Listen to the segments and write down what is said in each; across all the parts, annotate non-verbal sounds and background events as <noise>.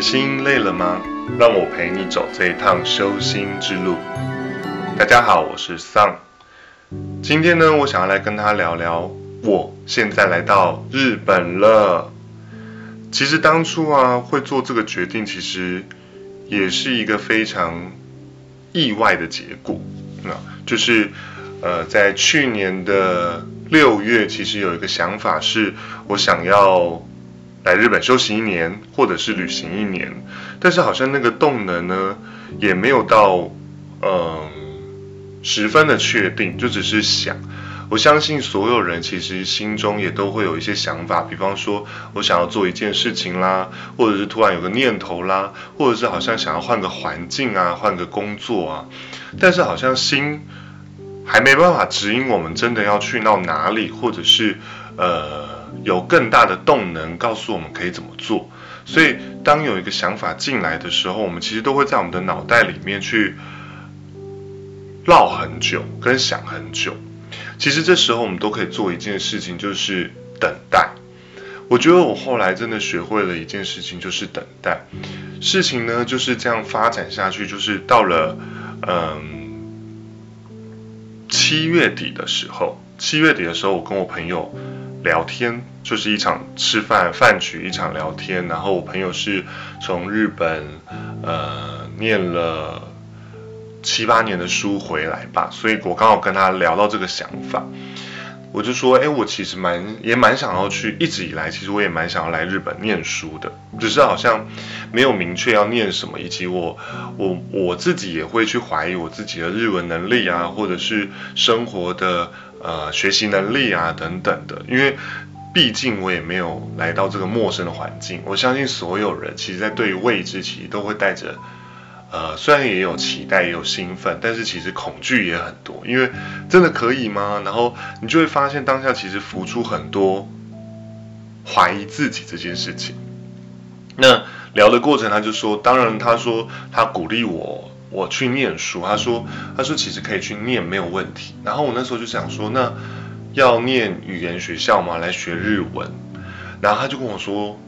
心累了吗？让我陪你走这一趟修心之路。大家好，我是 Sun。今天呢，我想要来跟他聊聊，我现在来到日本了。其实当初啊，会做这个决定，其实也是一个非常意外的结果。那就是呃，在去年的六月，其实有一个想法，是我想要。来日本休息一年，或者是旅行一年，但是好像那个动能呢，也没有到，嗯，十分的确定，就只是想。我相信所有人其实心中也都会有一些想法，比方说我想要做一件事情啦，或者是突然有个念头啦，或者是好像想要换个环境啊，换个工作啊，但是好像心还没办法指引我们真的要去到哪里，或者是呃。有更大的动能告诉我们可以怎么做，所以当有一个想法进来的时候，我们其实都会在我们的脑袋里面去绕很久，跟想很久。其实这时候我们都可以做一件事情，就是等待。我觉得我后来真的学会了一件事情，就是等待。事情呢就是这样发展下去，就是到了嗯七月底的时候，七月底的时候，我跟我朋友。聊天就是一场吃饭饭局，一场聊天。然后我朋友是从日本呃念了七八年的书回来吧，所以我刚好跟他聊到这个想法，我就说，哎，我其实蛮也蛮想要去，一直以来其实我也蛮想要来日本念书的，只是好像没有明确要念什么，以及我我我自己也会去怀疑我自己的日文能力啊，或者是生活的。呃，学习能力啊，等等的，因为毕竟我也没有来到这个陌生的环境。我相信所有人其实，在对于未知，其实都会带着，呃，虽然也有期待，也有兴奋，但是其实恐惧也很多。因为真的可以吗？然后你就会发现，当下其实浮出很多怀疑自己这件事情。那聊的过程，他就说，当然，他说他鼓励我。我去念书，他说，他说其实可以去念没有问题。然后我那时候就想说，那要念语言学校吗？来学日文？然后他就跟我说，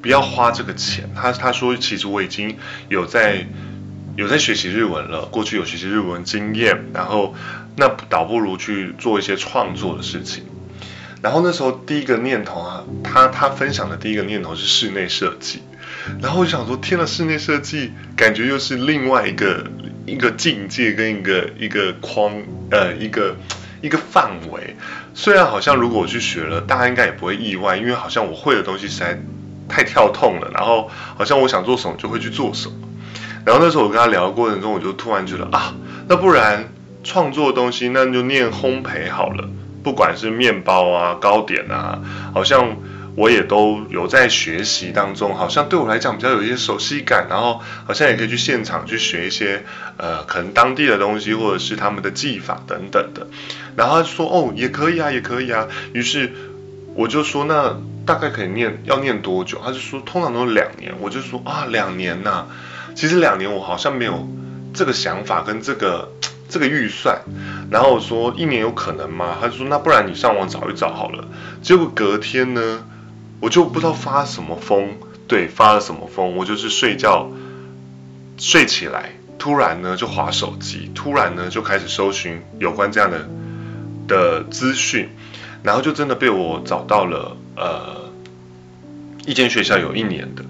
不要花这个钱。他他说，其实我已经有在有在学习日文了，过去有学习日文经验。然后那倒不如去做一些创作的事情。然后那时候第一个念头啊，他他分享的第一个念头是室内设计。然后我就想说，天呐，室内设计感觉又是另外一个一个境界跟一个一个框，呃，一个一个范围。虽然好像如果我去学了，大家应该也不会意外，因为好像我会的东西实在太跳痛了。然后好像我想做什么就会去做什么。然后那时候我跟他聊的过程中，我就突然觉得啊，那不然创作的东西，那就念烘焙好了，不管是面包啊、糕点啊，好像。我也都有在学习当中，好像对我来讲比较有一些熟悉感，然后好像也可以去现场去学一些，呃，可能当地的东西或者是他们的技法等等的。然后他说，哦，也可以啊，也可以啊。于是我就说，那大概可以念要念多久？他就说，通常都是两年。我就说啊，两年呐。其实两年我好像没有这个想法跟这个这个预算。然后我说一年有可能吗？他就说，那不然你上网找一找好了。结果隔天呢？我就不知道发什么疯，对，发了什么疯？我就是睡觉，睡起来，突然呢就划手机，突然呢就开始搜寻有关这样的的资讯，然后就真的被我找到了，呃，一间学校有一年的，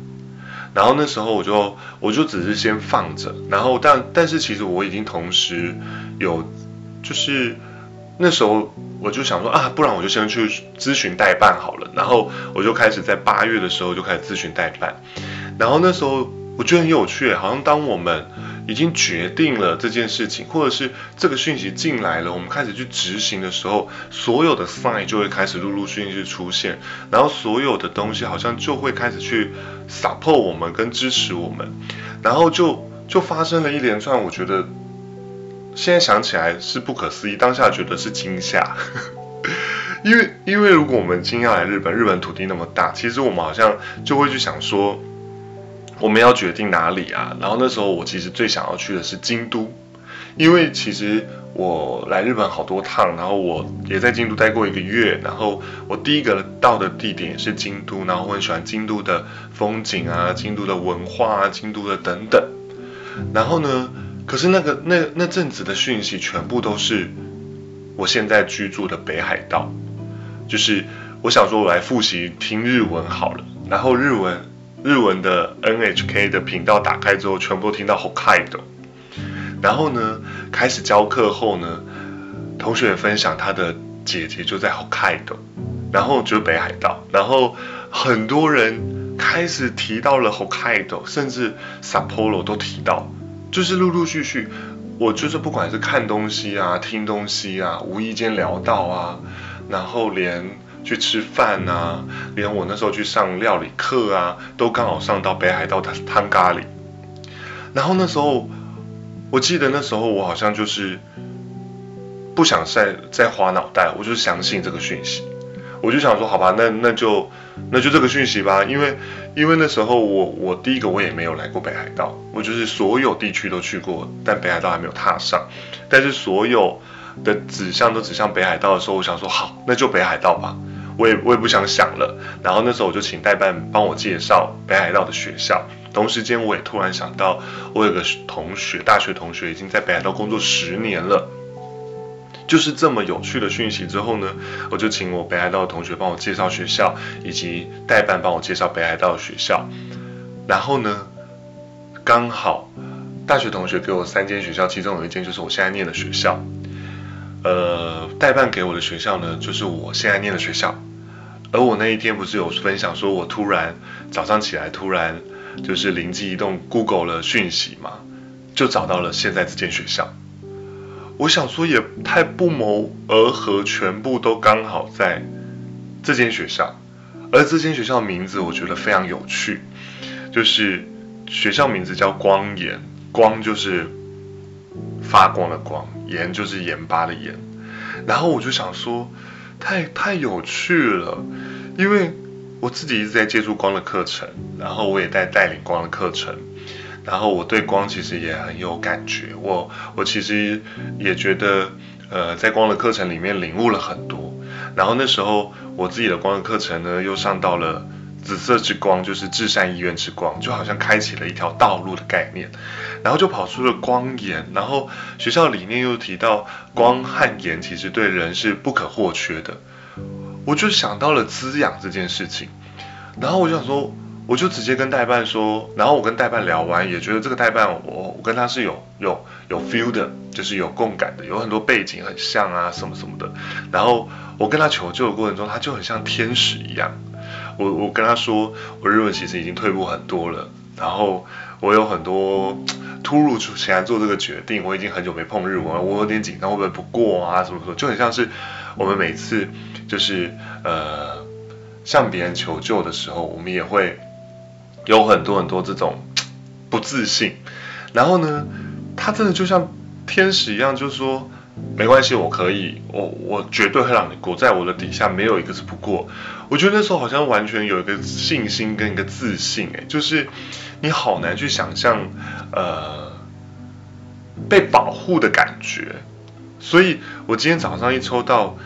然后那时候我就我就只是先放着，然后但但是其实我已经同时有就是。那时候我就想说啊，不然我就先去咨询代办好了。然后我就开始在八月的时候就开始咨询代办。然后那时候我觉得很有趣，好像当我们已经决定了这件事情，或者是这个讯息进来了，我们开始去执行的时候，所有的 sign 就会开始陆陆续续出现，然后所有的东西好像就会开始去 support 我们跟支持我们，然后就就发生了一连串，我觉得。现在想起来是不可思议，当下觉得是惊吓，<laughs> 因为因为如果我们今天要来日本，日本土地那么大，其实我们好像就会去想说，我们要决定哪里啊？然后那时候我其实最想要去的是京都，因为其实我来日本好多趟，然后我也在京都待过一个月，然后我第一个到的地点是京都，然后我很喜欢京都的风景啊，京都的文化啊，京都的等等。然后呢，可是那个那那阵子的讯息全部都是我现在居住的北海道，就是我想说我来复习听日文好了，然后日文日文的 NHK 的频道打开之后，全部都听到 Hokkaido。然后呢，开始教课后呢，同学分享他的姐姐就在 Hokkaido，然后就是北海道，然后很多人开始提到了 Hokkaido，甚至 Sapporo 都提到，就是陆陆续续，我就是不管是看东西啊、听东西啊，无意间聊到啊，然后连去吃饭啊，连我那时候去上料理课啊，都刚好上到北海道的汤咖喱，然后那时候。我记得那时候我好像就是不想再再花脑袋，我就相信这个讯息，我就想说好吧，那那就那就这个讯息吧，因为因为那时候我我第一个我也没有来过北海道，我就是所有地区都去过，但北海道还没有踏上，但是所有的指向都指向北海道的时候，我想说好，那就北海道吧，我也我也不想想了，然后那时候我就请代办帮我介绍北海道的学校。同时间，我也突然想到，我有个同学，大学同学已经在北海道工作十年了。就是这么有趣的讯息之后呢，我就请我北海道的同学帮我介绍学校，以及代办帮我介绍北海道的学校。然后呢，刚好大学同学给我三间学校，其中有一间就是我现在念的学校。呃，代办给我的学校呢，就是我现在念的学校。而我那一天不是有分享说，我突然早上起来突然。就是灵机一动，Google 了讯息嘛，就找到了现在这间学校。我想说也太不谋而合，全部都刚好在这间学校。而这间学校的名字我觉得非常有趣，就是学校名字叫光研，光就是发光的光，研就是盐巴的盐。然后我就想说，太太有趣了，因为。我自己一直在接触光的课程，然后我也在带领光的课程，然后我对光其实也很有感觉。我我其实也觉得，呃，在光的课程里面领悟了很多。然后那时候我自己的光的课程呢，又上到了紫色之光，就是至善医院之光，就好像开启了一条道路的概念。然后就跑出了光盐，然后学校理念又提到光和盐其实对人是不可或缺的。我就想到了滋养这件事情，然后我就想说，我就直接跟代办说，然后我跟代办聊完，也觉得这个代办我我跟他是有有有 feel 的，就是有共感的，有很多背景很像啊什么什么的。然后我跟他求救的过程中，他就很像天使一样。我我跟他说，我日文其实已经退步很多了，然后我有很多突如其来做这个决定，我已经很久没碰日文了，我有点紧张会不会不过啊什么什么，就很像是我们每次。就是呃，向别人求救的时候，我们也会有很多很多这种 <tsk> 不自信。然后呢，他真的就像天使一样，就说没关系，我可以，我我绝对会让你过，在我的底下没有一个是不过。我觉得那时候好像完全有一个信心跟一个自信，哎，就是你好难去想象呃被保护的感觉。所以我今天早上一抽到。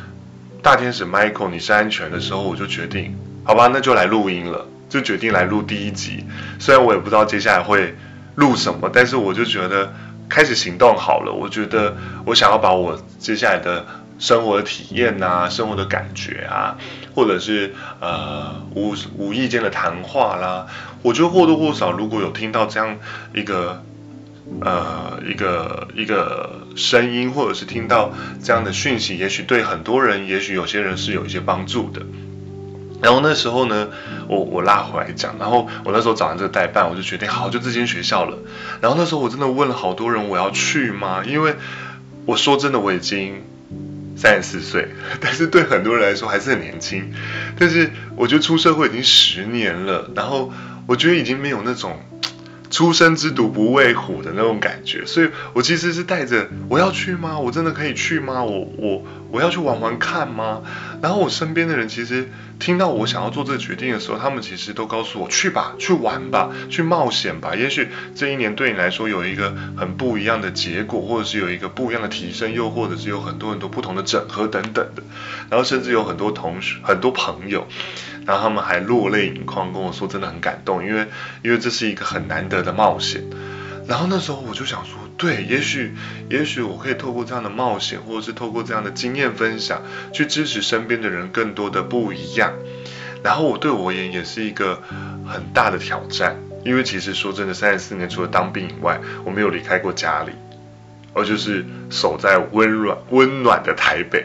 大天使 Michael，你是安全的时候，我就决定，好吧，那就来录音了，就决定来录第一集。虽然我也不知道接下来会录什么，但是我就觉得开始行动好了。我觉得我想要把我接下来的生活的体验啊，生活的感觉啊，或者是呃无无意间的谈话啦，我觉得或多或少如果有听到这样一个。呃，一个一个声音，或者是听到这样的讯息，也许对很多人，也许有些人是有一些帮助的。然后那时候呢，我我拉回来讲，然后我那时候找完这个代办，我就决定好，就这间学校了。然后那时候我真的问了好多人，我要去吗？因为我说真的，我已经三十四岁，<laughs> 但是对很多人来说还是很年轻。但是我觉得出社会已经十年了，然后我觉得已经没有那种。<tsk> 初生之犊不畏虎的那种感觉，所以我其实是带着我要去吗？我真的可以去吗？我我我要去玩玩看吗？然后我身边的人其实听到我想要做这个决定的时候，他们其实都告诉我去吧，去玩吧，去冒险吧。也许这一年对你来说有一个很不一样的结果，或者是有一个不一样的提升，又或者是有很多很多不同的整合等等的。然后甚至有很多同学、很多朋友，然后他们还落泪盈眶跟我说，真的很感动，因为因为这是一个很难得的冒险。然后那时候我就想说。对，也许，也许我可以透过这样的冒险，或者是透过这样的经验分享，去支持身边的人更多的不一样。然后我对我而言也是一个很大的挑战，因为其实说真的，三十四年除了当兵以外，我没有离开过家里，我就是守在温暖温暖的台北。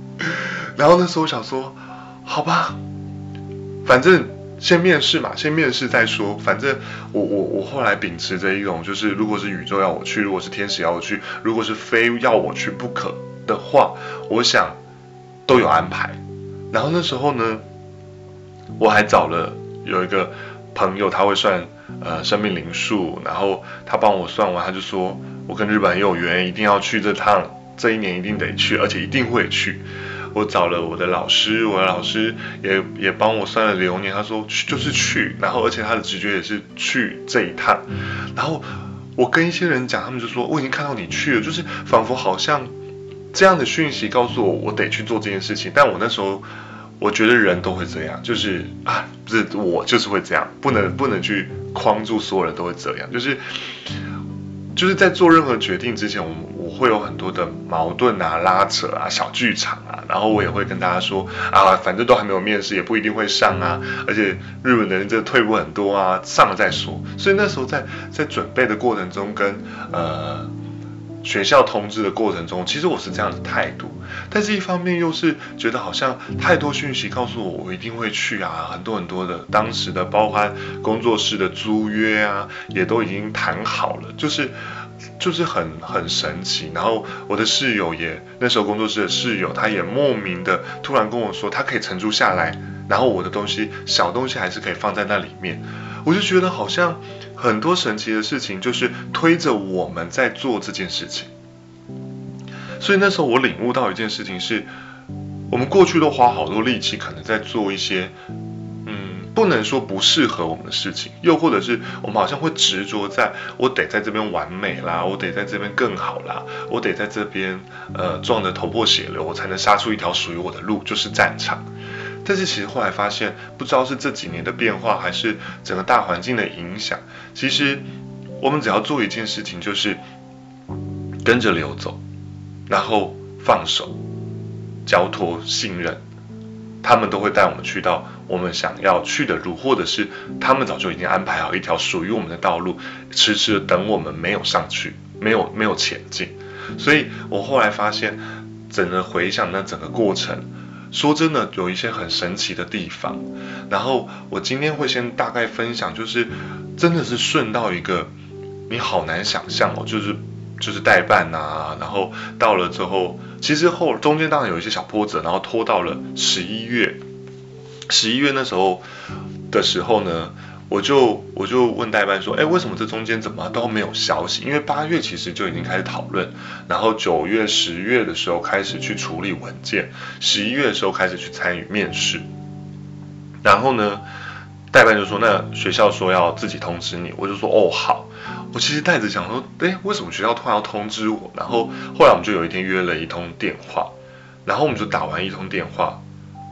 <laughs> 然后那时候我想说，好吧，反正。先面试嘛，先面试再说。反正我我我后来秉持着一种，就是如果是宇宙要我去，如果是天使要我去，如果是非要我去不可的话，我想都有安排。然后那时候呢，我还找了有一个朋友，他会算呃生命灵数，然后他帮我算完，他就说我跟日本很有缘，一定要去这趟，这一年一定得去，而且一定会去。我找了我的老师，我的老师也也帮我算了流年，他说去就是去，然后而且他的直觉也是去这一趟，然后我跟一些人讲，他们就说我已经看到你去了，就是仿佛好像这样的讯息告诉我我得去做这件事情，但我那时候我觉得人都会这样，就是啊不是我就是会这样，不能不能去框住所有人都会这样，就是就是在做任何决定之前，我我会有很多的矛盾啊、拉扯啊、小剧场啊。然后我也会跟大家说啊，反正都还没有面试，也不一定会上啊。而且日本的人这退步很多啊，上了再说。所以那时候在在准备的过程中，跟呃学校通知的过程中，其实我是这样的态度。但是一方面又是觉得好像太多讯息告诉我，我一定会去啊，很多很多的当时的包含工作室的租约啊，也都已经谈好了，就是。就是很很神奇，然后我的室友也那时候工作室的室友，他也莫名的突然跟我说，他可以承租下来，然后我的东西小东西还是可以放在那里面，我就觉得好像很多神奇的事情就是推着我们在做这件事情，所以那时候我领悟到一件事情是，我们过去都花好多力气，可能在做一些。嗯不能说不适合我们的事情，又或者是我们好像会执着在，我得在这边完美啦，我得在这边更好啦，我得在这边呃撞得头破血流，我才能杀出一条属于我的路，就是战场。但是其实后来发现，不知道是这几年的变化，还是整个大环境的影响，其实我们只要做一件事情，就是跟着流走，然后放手，交托信任。他们都会带我们去到我们想要去的路，或者是他们早就已经安排好一条属于我们的道路，迟迟等我们没有上去，没有没有前进。所以我后来发现，整个回想那整个过程，说真的有一些很神奇的地方。然后我今天会先大概分享，就是真的是顺到一个你好难想象哦，就是。就是代办呐，然后到了之后，其实后中间当然有一些小波折，然后拖到了十一月，十一月那时候的时候呢，我就我就问代办说，哎，为什么这中间怎么都没有消息？因为八月其实就已经开始讨论，然后九月、十月的时候开始去处理文件，十一月的时候开始去参与面试，然后呢，代办就说，那学校说要自己通知你，我就说，哦，好。我其实带着想说，哎，为什么学校突然要通知我？然后后来我们就有一天约了一通电话，然后我们就打完一通电话。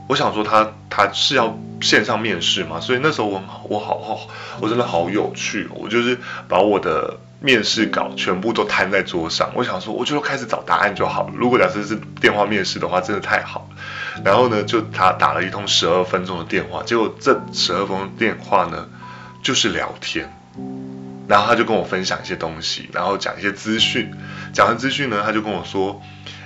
我想说他他是要线上面试嘛，所以那时候我我好好我真的好有趣，我就是把我的面试稿全部都摊在桌上。我想说，我就开始找答案就好了。如果假设是电话面试的话，真的太好了。然后呢，就他打了一通十二分钟的电话，结果这十二分钟电话呢，就是聊天。然后他就跟我分享一些东西，然后讲一些资讯。讲完资讯呢，他就跟我说：“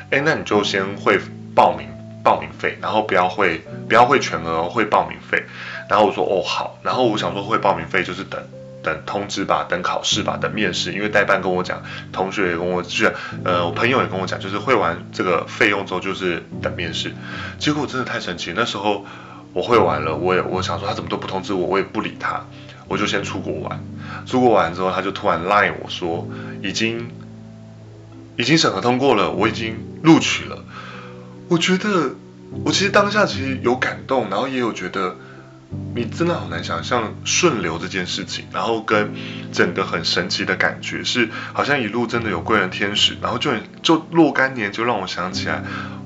哎，那你就先会报名报名费，然后不要汇不要汇全额，汇报名费。”然后我说：“哦，好。”然后我想说汇报名费就是等等通知吧，等考试吧，等面试。因为代办跟我讲，同学也跟我是呃，我朋友也跟我讲，就是汇完这个费用之后就是等面试。结果真的太神奇，那时候我汇完了，我也我想说他怎么都不通知我，我也不理他。我就先出国玩，出国玩之后，他就突然 line 我说，已经已经审核通过了，我已经录取了。我觉得我其实当下其实有感动，然后也有觉得。你真的好难想象顺流这件事情，然后跟整个很神奇的感觉是，好像一路真的有贵人天使，然后就就若干年就让我想起来。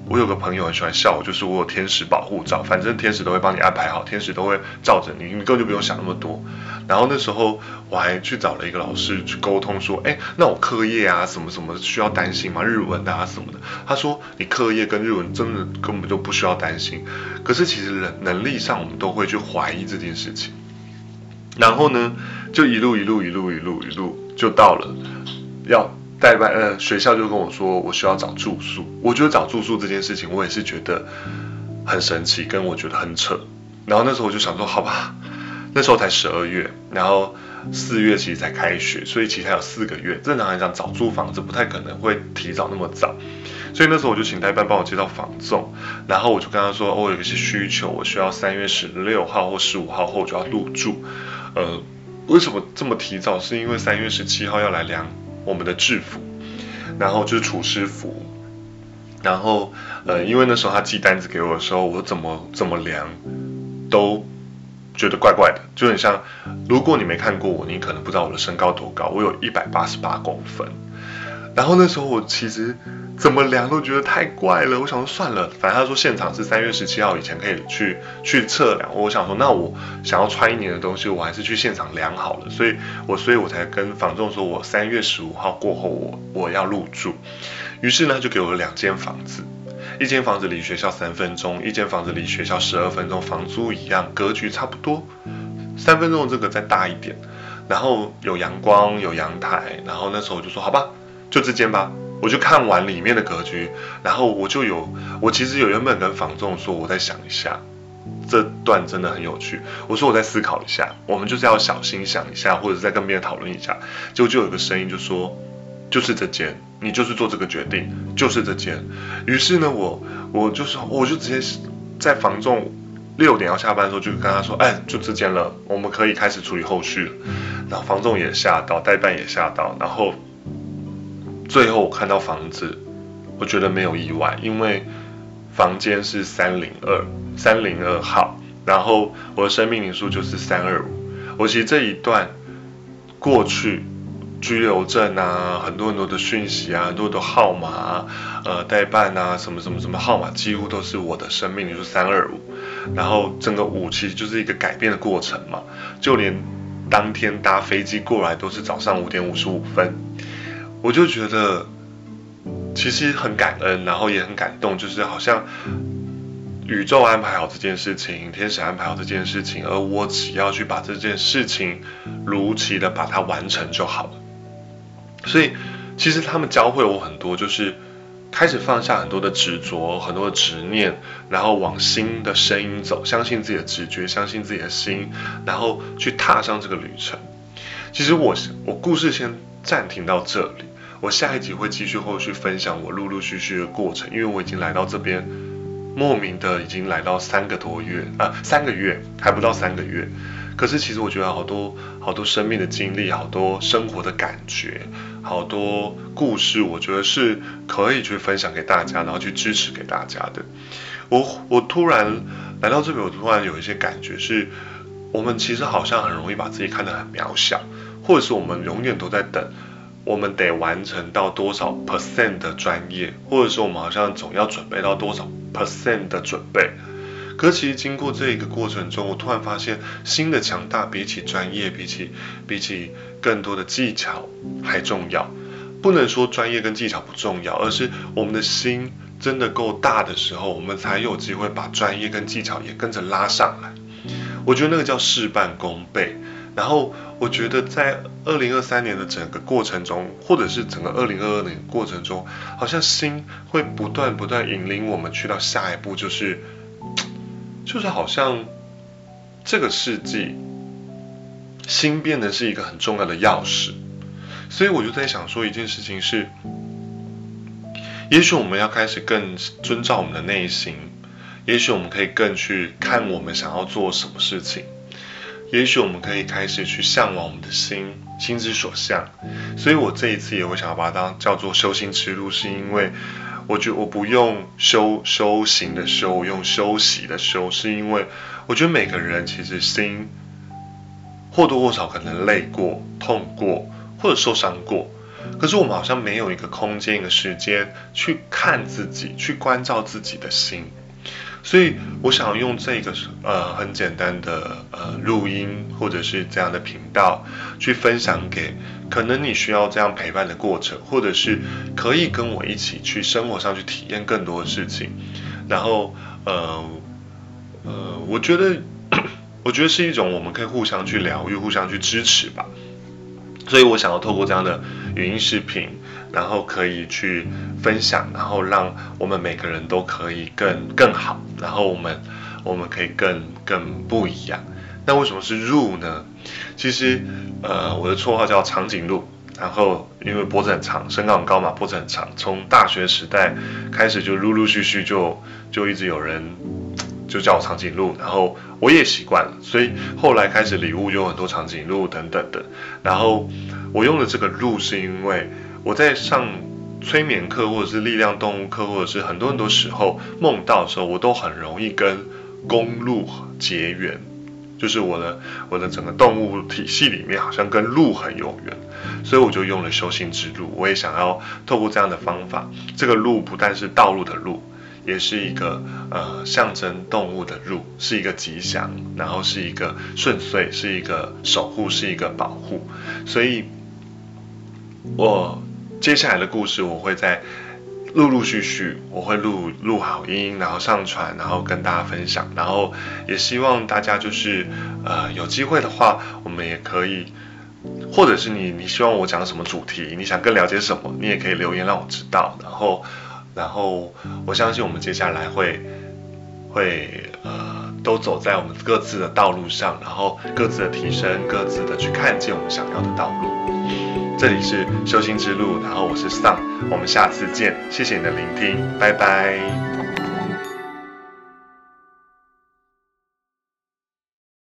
我有个朋友很喜欢笑我，就是我有天使保护罩，反正天使都会帮你安排好，天使都会罩着你，你根本就不用想那么多。然后那时候我还去找了一个老师去沟通，说，哎，那我课业啊什么什么需要担心吗？日文啊什么的。他说你课业跟日文真的根本就不需要担心。可是其实能能力上我们都会去怀疑这件事情。然后呢，就一路一路一路一路一路就到了要。代班呃，学校就跟我说，我需要找住宿。我觉得找住宿这件事情，我也是觉得很神奇，跟我觉得很扯。然后那时候我就想说，好吧，那时候才十二月，然后四月其实才开学，所以其实还有四个月。正常来讲，找租房子不太可能会提早那么早。所以那时候我就请代班帮我接到房仲，然后我就跟他说，我有一些需求，我需要三月十六号或十五号后就要入住。呃，为什么这么提早？是因为三月十七号要来量。我们的制服，然后就是厨师服，然后呃，因为那时候他寄单子给我的时候，我怎么怎么量都觉得怪怪的，就很像，如果你没看过我，你可能不知道我的身高多高，我有一百八十八公分。然后那时候我其实怎么量都觉得太怪了，我想说算了，反正他说现场是三月十七号以前可以去去测量，我想说那我想要穿一年的东西，我还是去现场量好了，所以我所以我才跟房仲说我三月十五号过后我我要入住，于是呢就给我了两间房子，一间房子离学校三分钟，一间房子离学校十二分钟，房租一样，格局差不多，三分钟这个再大一点，然后有阳光有阳台，然后那时候我就说好吧。就这间吧，我就看完里面的格局，然后我就有，我其实有原本跟房仲说，我再想一下，这段真的很有趣。我说我再思考一下，我们就是要小心想一下，或者再跟别人讨论一下。结果就有个声音就说，就是这间，你就是做这个决定，就是这间。于是呢，我我就是我就直接在房仲六点要下班的时候就跟他说，哎，就这间了，我们可以开始处理后续了。然后房仲也吓到，代办也吓到，然后。最后我看到房子，我觉得没有意外，因为房间是三零二三零二号，然后我的生命灵数就是三二五。我其实这一段过去居留证啊，很多很多的讯息啊，很多的号码，呃，代办啊，什么什么什么号码，几乎都是我的生命灵数三二五。然后整个五其实就是一个改变的过程嘛，就连当天搭飞机过来都是早上五点五十五分。我就觉得，其实很感恩，然后也很感动，就是好像宇宙安排好这件事情，天使安排好这件事情，而我只要去把这件事情如期的把它完成就好了。所以，其实他们教会我很多，就是开始放下很多的执着，很多的执念，然后往心的声音走，相信自己的直觉，相信自己的心，然后去踏上这个旅程。其实我我故事先暂停到这里。我下一集会继续后续分享我陆陆续续的过程，因为我已经来到这边，莫名的已经来到三个多月啊，三个月还不到三个月，可是其实我觉得好多好多生命的经历，好多生活的感觉，好多故事，我觉得是可以去分享给大家，然后去支持给大家的。我我突然来到这边，我突然有一些感觉是，我们其实好像很容易把自己看得很渺小，或者是我们永远都在等。我们得完成到多少 percent 的专业，或者说我们好像总要准备到多少 percent 的准备。可其实经过这一个过程中，我突然发现，心的强大比起专业，比起比起更多的技巧还重要。不能说专业跟技巧不重要，而是我们的心真的够大的时候，我们才有机会把专业跟技巧也跟着拉上来。我觉得那个叫事半功倍。然后我觉得在二零二三年的整个过程中，或者是整个二零二二年过程中，好像心会不断不断引领我们去到下一步，就是，<tsk> 就是好像这个世纪，心变得是一个很重要的钥匙。所以我就在想说一件事情是，也许我们要开始更遵照我们的内心，也许我们可以更去看我们想要做什么事情。也许我们可以开始去向往我们的心，心之所向。所以我这一次也会想要把它当叫做修行之路，是因为我觉我不用修修行的修，我用休息的休，是因为我觉得每个人其实心或多或少可能累过、痛过或者受伤过，可是我们好像没有一个空间、一个时间去看自己、去关照自己的心。所以，我想用这个呃很简单的呃录音，或者是这样的频道，去分享给可能你需要这样陪伴的过程，或者是可以跟我一起去生活上去体验更多的事情。然后，呃呃，我觉得我觉得是一种我们可以互相去疗愈、互相去支持吧。所以我想要透过这样的语音视频。然后可以去分享，然后让我们每个人都可以更更好，然后我们我们可以更更不一样。那为什么是入呢？其实，呃，我的绰号叫长颈鹿，然后因为脖子很长，身高很高嘛，脖子很长，从大学时代开始就陆陆续续就就一直有人 <tsk> 就叫我长颈鹿，然后我也习惯了，所以后来开始礼物有很多长颈鹿等等的。然后我用的这个鹿是因为。我在上催眠课，或者是力量动物课，或者是很多很多时候梦到的时候，我都很容易跟公鹿结缘，就是我的我的整个动物体系里面好像跟鹿很有缘，所以我就用了修行之路。我也想要透过这样的方法，这个鹿不但是道路的路，也是一个呃象征动物的鹿，是一个吉祥，然后是一个顺遂，是一个守护，是一个保护，所以我。接下来的故事我会在陆陆续续，我会录录好音，然后上传，然后跟大家分享。然后也希望大家就是呃有机会的话，我们也可以，或者是你你希望我讲什么主题，你想更了解什么，你也可以留言让我知道。然后然后我相信我们接下来会会呃都走在我们各自的道路上，然后各自的提升，各自的去看见我们想要的道路。这里是修心之路，然后我是丧，我们下次见，谢谢你的聆听，拜拜。